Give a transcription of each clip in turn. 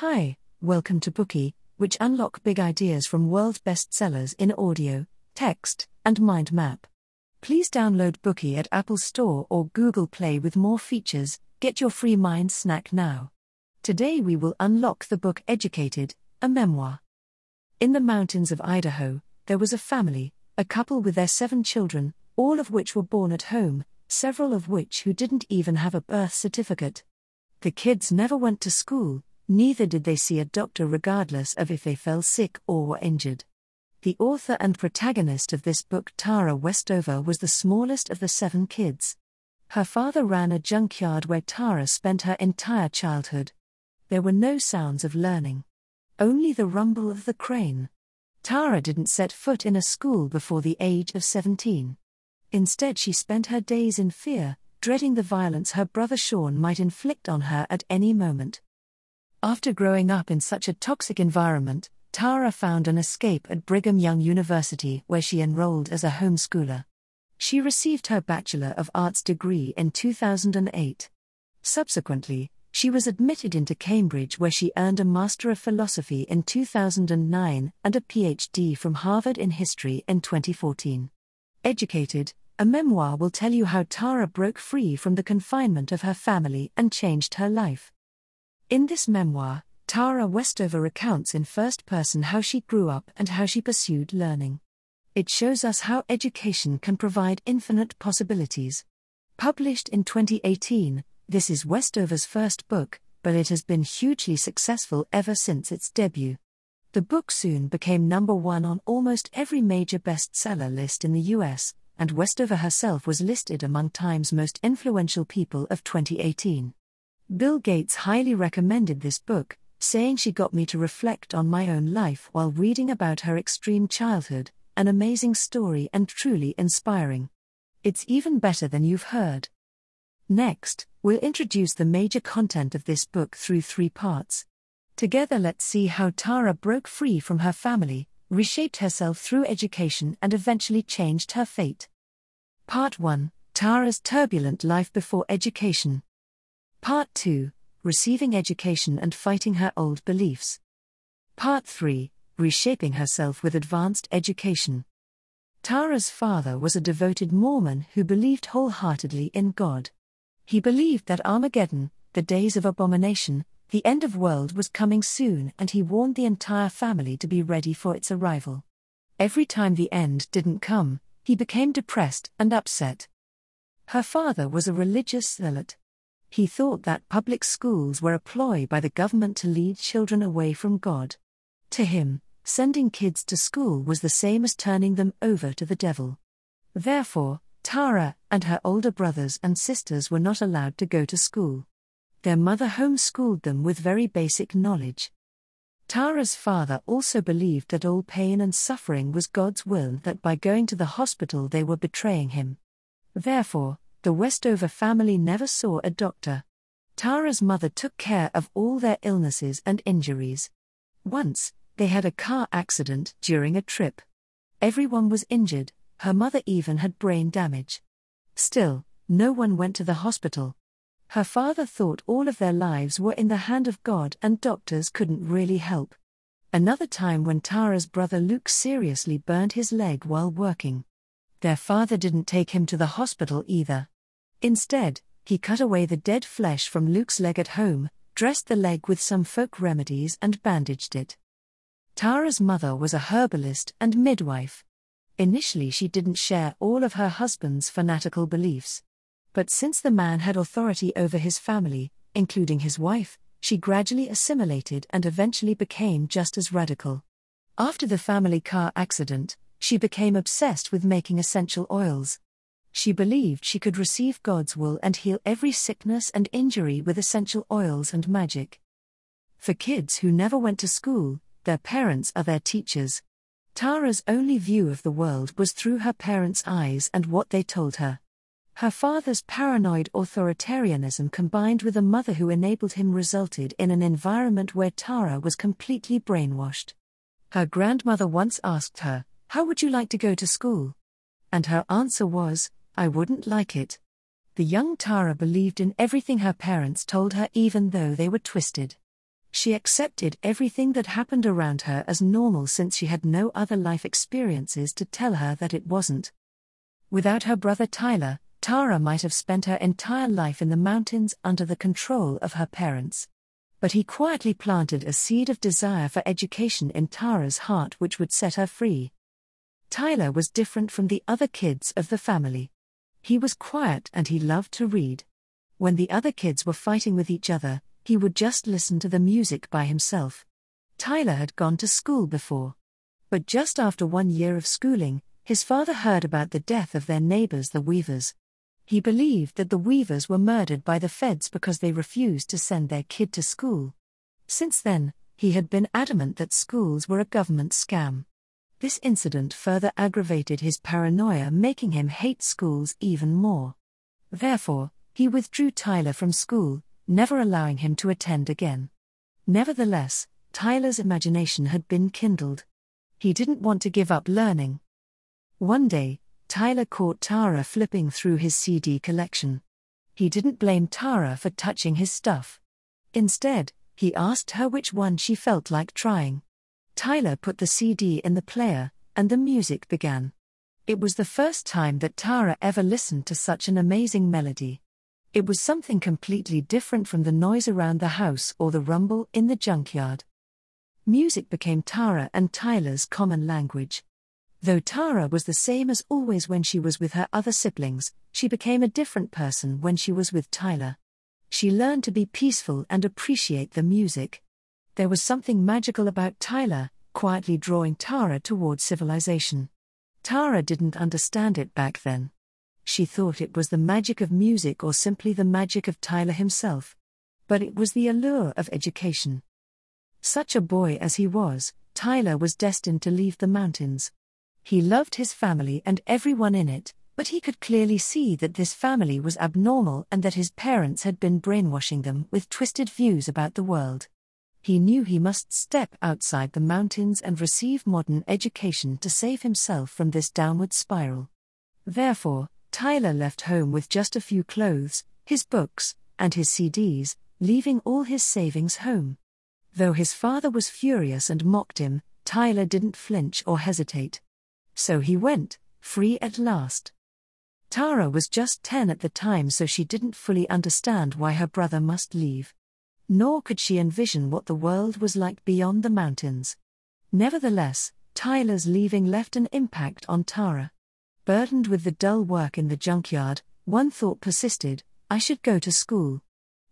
Hi, welcome to Bookey, which unlock big ideas from world bestsellers in audio, text, and mind map. Please download Bookey at Apple Store or Google Play with more features. Get your free mind snack now. Today we will unlock the book Educated, a memoir. In the mountains of Idaho, there was a family, a couple with their seven children, all of which were born at home, several of which who didn't even have a birth certificate. The kids never went to school, neither did they see a doctor regardless of if they fell sick or were injured. The author and protagonist of this book, Tara Westover, was the smallest of the seven kids. Her father ran a junkyard where Tara spent her entire childhood. There were no sounds of learning, only the rumble of the crane. Tara didn't set foot in a school before the age of 17. Instead, she spent her days in fear, dreading the violence her brother Sean might inflict on her at any moment. After growing up in such a toxic environment, Tara found an escape at Brigham Young University where she enrolled as a homeschooler. She received her Bachelor of Arts degree in 2008. Subsequently, she was admitted into Cambridge where she earned a Master of Philosophy in 2009 and a PhD from Harvard in History in 2014. Educated, a memoir will tell you how Tara broke free from the confinement of her family and changed her life. In this memoir, Tara Westover recounts in first person how she grew up and how she pursued learning. It shows us how education can provide infinite possibilities. Published in 2018, this is Westover's first book, but it has been hugely successful ever since its debut. The book soon became number one on almost every major bestseller list in the US, and Westover herself was listed among Time's most influential people of 2018. Bill Gates highly recommended this book, saying she got me to reflect on my own life while reading about her extreme childhood, an amazing story and truly inspiring. It's even better than you've heard. Next, we'll introduce the major content of this book through three parts. Together, let's see how Tara broke free from her family, reshaped herself through education, and eventually changed her fate. Part 1 Tara's Turbulent Life Before Education. Part 2 Receiving Education and Fighting Her Old Beliefs. Part 3 Reshaping Herself with Advanced Education. Tara's father was a devoted Mormon who believed wholeheartedly in God. He believed that Armageddon, the days of abomination, the end of world was coming soon and he warned the entire family to be ready for its arrival. Every time the end didn't come, he became depressed and upset. Her father was a religious zealot. He thought that public schools were a ploy by the government to lead children away from God. To him, sending kids to school was the same as turning them over to the devil. Therefore, Tara and her older brothers and sisters were not allowed to go to school. Their mother homeschooled them with very basic knowledge. Tara's father also believed that all pain and suffering was God's will, that by going to the hospital they were betraying him. Therefore, the Westover family never saw a doctor. Tara's mother took care of all their illnesses and injuries. Once, they had a car accident during a trip. Everyone was injured, her mother even had brain damage. Still, no one went to the hospital. Her father thought all of their lives were in the hand of God and doctors couldn't really help. Another time when Tara's brother Luke seriously burned his leg while working. Their father didn't take him to the hospital either. Instead, he cut away the dead flesh from Luke's leg at home, dressed the leg with some folk remedies, and bandaged it. Tara's mother was a herbalist and midwife. Initially, she didn't share all of her husband's fanatical beliefs. But since the man had authority over his family, including his wife, she gradually assimilated and eventually became just as radical. After the family car accident, she became obsessed with making essential oils. She believed she could receive God's will and heal every sickness and injury with essential oils and magic. For kids who never went to school, their parents are their teachers. Tara's only view of the world was through her parents' eyes and what they told her. Her father's paranoid authoritarianism combined with a mother who enabled him resulted in an environment where Tara was completely brainwashed. Her grandmother once asked her, How would you like to go to school? And her answer was, I wouldn't like it. The young Tara believed in everything her parents told her, even though they were twisted. She accepted everything that happened around her as normal since she had no other life experiences to tell her that it wasn't. Without her brother Tyler, Tara might have spent her entire life in the mountains under the control of her parents. But he quietly planted a seed of desire for education in Tara's heart which would set her free. Tyler was different from the other kids of the family. He was quiet and he loved to read. When the other kids were fighting with each other, he would just listen to the music by himself. Tyler had gone to school before. But just after one year of schooling, his father heard about the death of their neighbors, the Weavers. He believed that the Weavers were murdered by the feds because they refused to send their kid to school. Since then, he had been adamant that schools were a government scam. This incident further aggravated his paranoia, making him hate schools even more. Therefore, he withdrew Tyler from school, never allowing him to attend again. Nevertheless, Tyler's imagination had been kindled. He didn't want to give up learning. One day, Tyler caught Tara flipping through his CD collection. He didn't blame Tara for touching his stuff. Instead, he asked her which one she felt like trying. Tyler put the CD in the player, and the music began. It was the first time that Tara ever listened to such an amazing melody. It was something completely different from the noise around the house or the rumble in the junkyard. Music became Tara and Tyler's common language. Though Tara was the same as always when she was with her other siblings, she became a different person when she was with Tyler. She learned to be peaceful and appreciate the music. There was something magical about Tyler, quietly drawing Tara toward civilization. Tara didn't understand it back then. She thought it was the magic of music or simply the magic of Tyler himself. But it was the allure of education. Such a boy as he was, Tyler was destined to leave the mountains. He loved his family and everyone in it, but he could clearly see that this family was abnormal and that his parents had been brainwashing them with twisted views about the world. He knew he must step outside the mountains and receive modern education to save himself from this downward spiral. Therefore, Tyler left home with just a few clothes, his books, and his CDs, leaving all his savings home. Though his father was furious and mocked him, Tyler didn't flinch or hesitate. So he went, free at last. Tara was just 10 at the time, so she didn't fully understand why her brother must leave. Nor could she envision what the world was like beyond the mountains. Nevertheless, Tyler's leaving left an impact on Tara. Burdened with the dull work in the junkyard, one thought persisted I should go to school.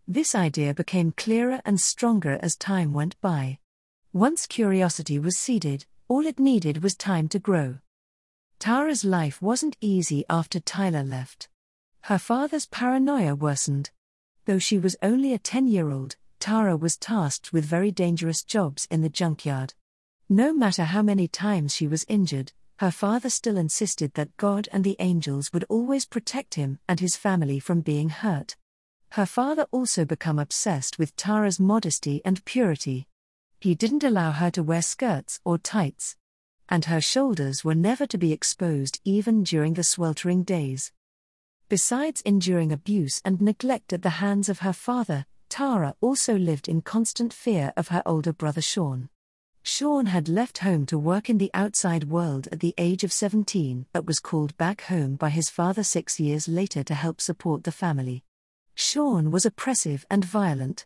This idea became clearer and stronger as time went by. Once curiosity was seeded, all it needed was time to grow. Tara's life wasn't easy after Tyler left. Her father's paranoia worsened. Though she was only a 10 year old, Tara was tasked with very dangerous jobs in the junkyard. No matter how many times she was injured, her father still insisted that God and the angels would always protect him and his family from being hurt. Her father also became obsessed with Tara's modesty and purity. He didn't allow her to wear skirts or tights and her shoulders were never to be exposed even during the sweltering days. Besides enduring abuse and neglect at the hands of her father, Tara also lived in constant fear of her older brother Sean. Sean had left home to work in the outside world at the age of 17 but was called back home by his father six years later to help support the family. Sean was oppressive and violent.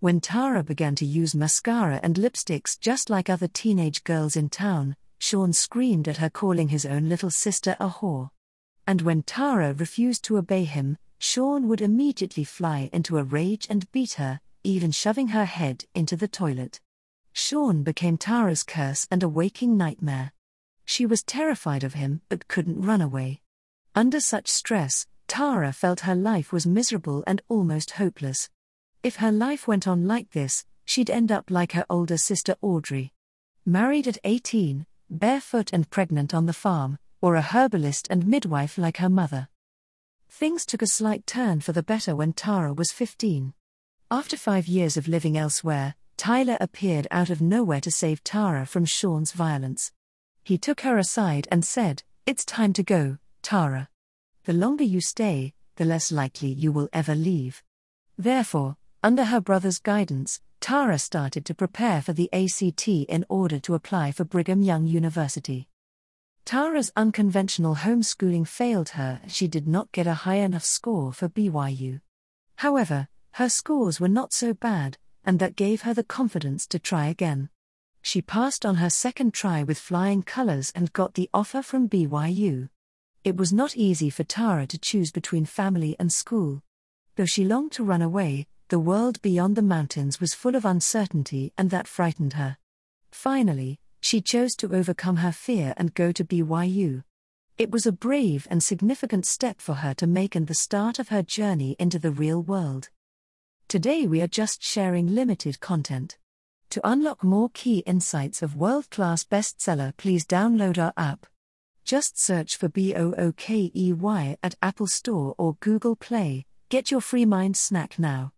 When Tara began to use mascara and lipsticks just like other teenage girls in town, Sean screamed at her, calling his own little sister a whore. And when Tara refused to obey him, Sean would immediately fly into a rage and beat her, even shoving her head into the toilet. Sean became Tara's curse and a waking nightmare. She was terrified of him but couldn't run away. Under such stress, Tara felt her life was miserable and almost hopeless. If her life went on like this, she'd end up like her older sister Audrey. Married at 18, barefoot and pregnant on the farm, or a herbalist and midwife like her mother. Things took a slight turn for the better when Tara was 15. After five years of living elsewhere, Tyler appeared out of nowhere to save Tara from Sean's violence. He took her aside and said, It's time to go, Tara. The longer you stay, the less likely you will ever leave. Therefore, under her brother's guidance, Tara started to prepare for the ACT in order to apply for Brigham Young University. Tara's unconventional homeschooling failed her, she did not get a high enough score for BYU. However, her scores were not so bad, and that gave her the confidence to try again. She passed on her second try with flying colors and got the offer from BYU. It was not easy for Tara to choose between family and school. Though she longed to run away, the world beyond the mountains was full of uncertainty and that frightened her. Finally, she chose to overcome her fear and go to BYU. It was a brave and significant step for her to make and the start of her journey into the real world. Today we are just sharing limited content. To unlock more key insights of world class bestseller, please download our app. Just search for BOOKEY at Apple Store or Google Play. Get your free mind snack now.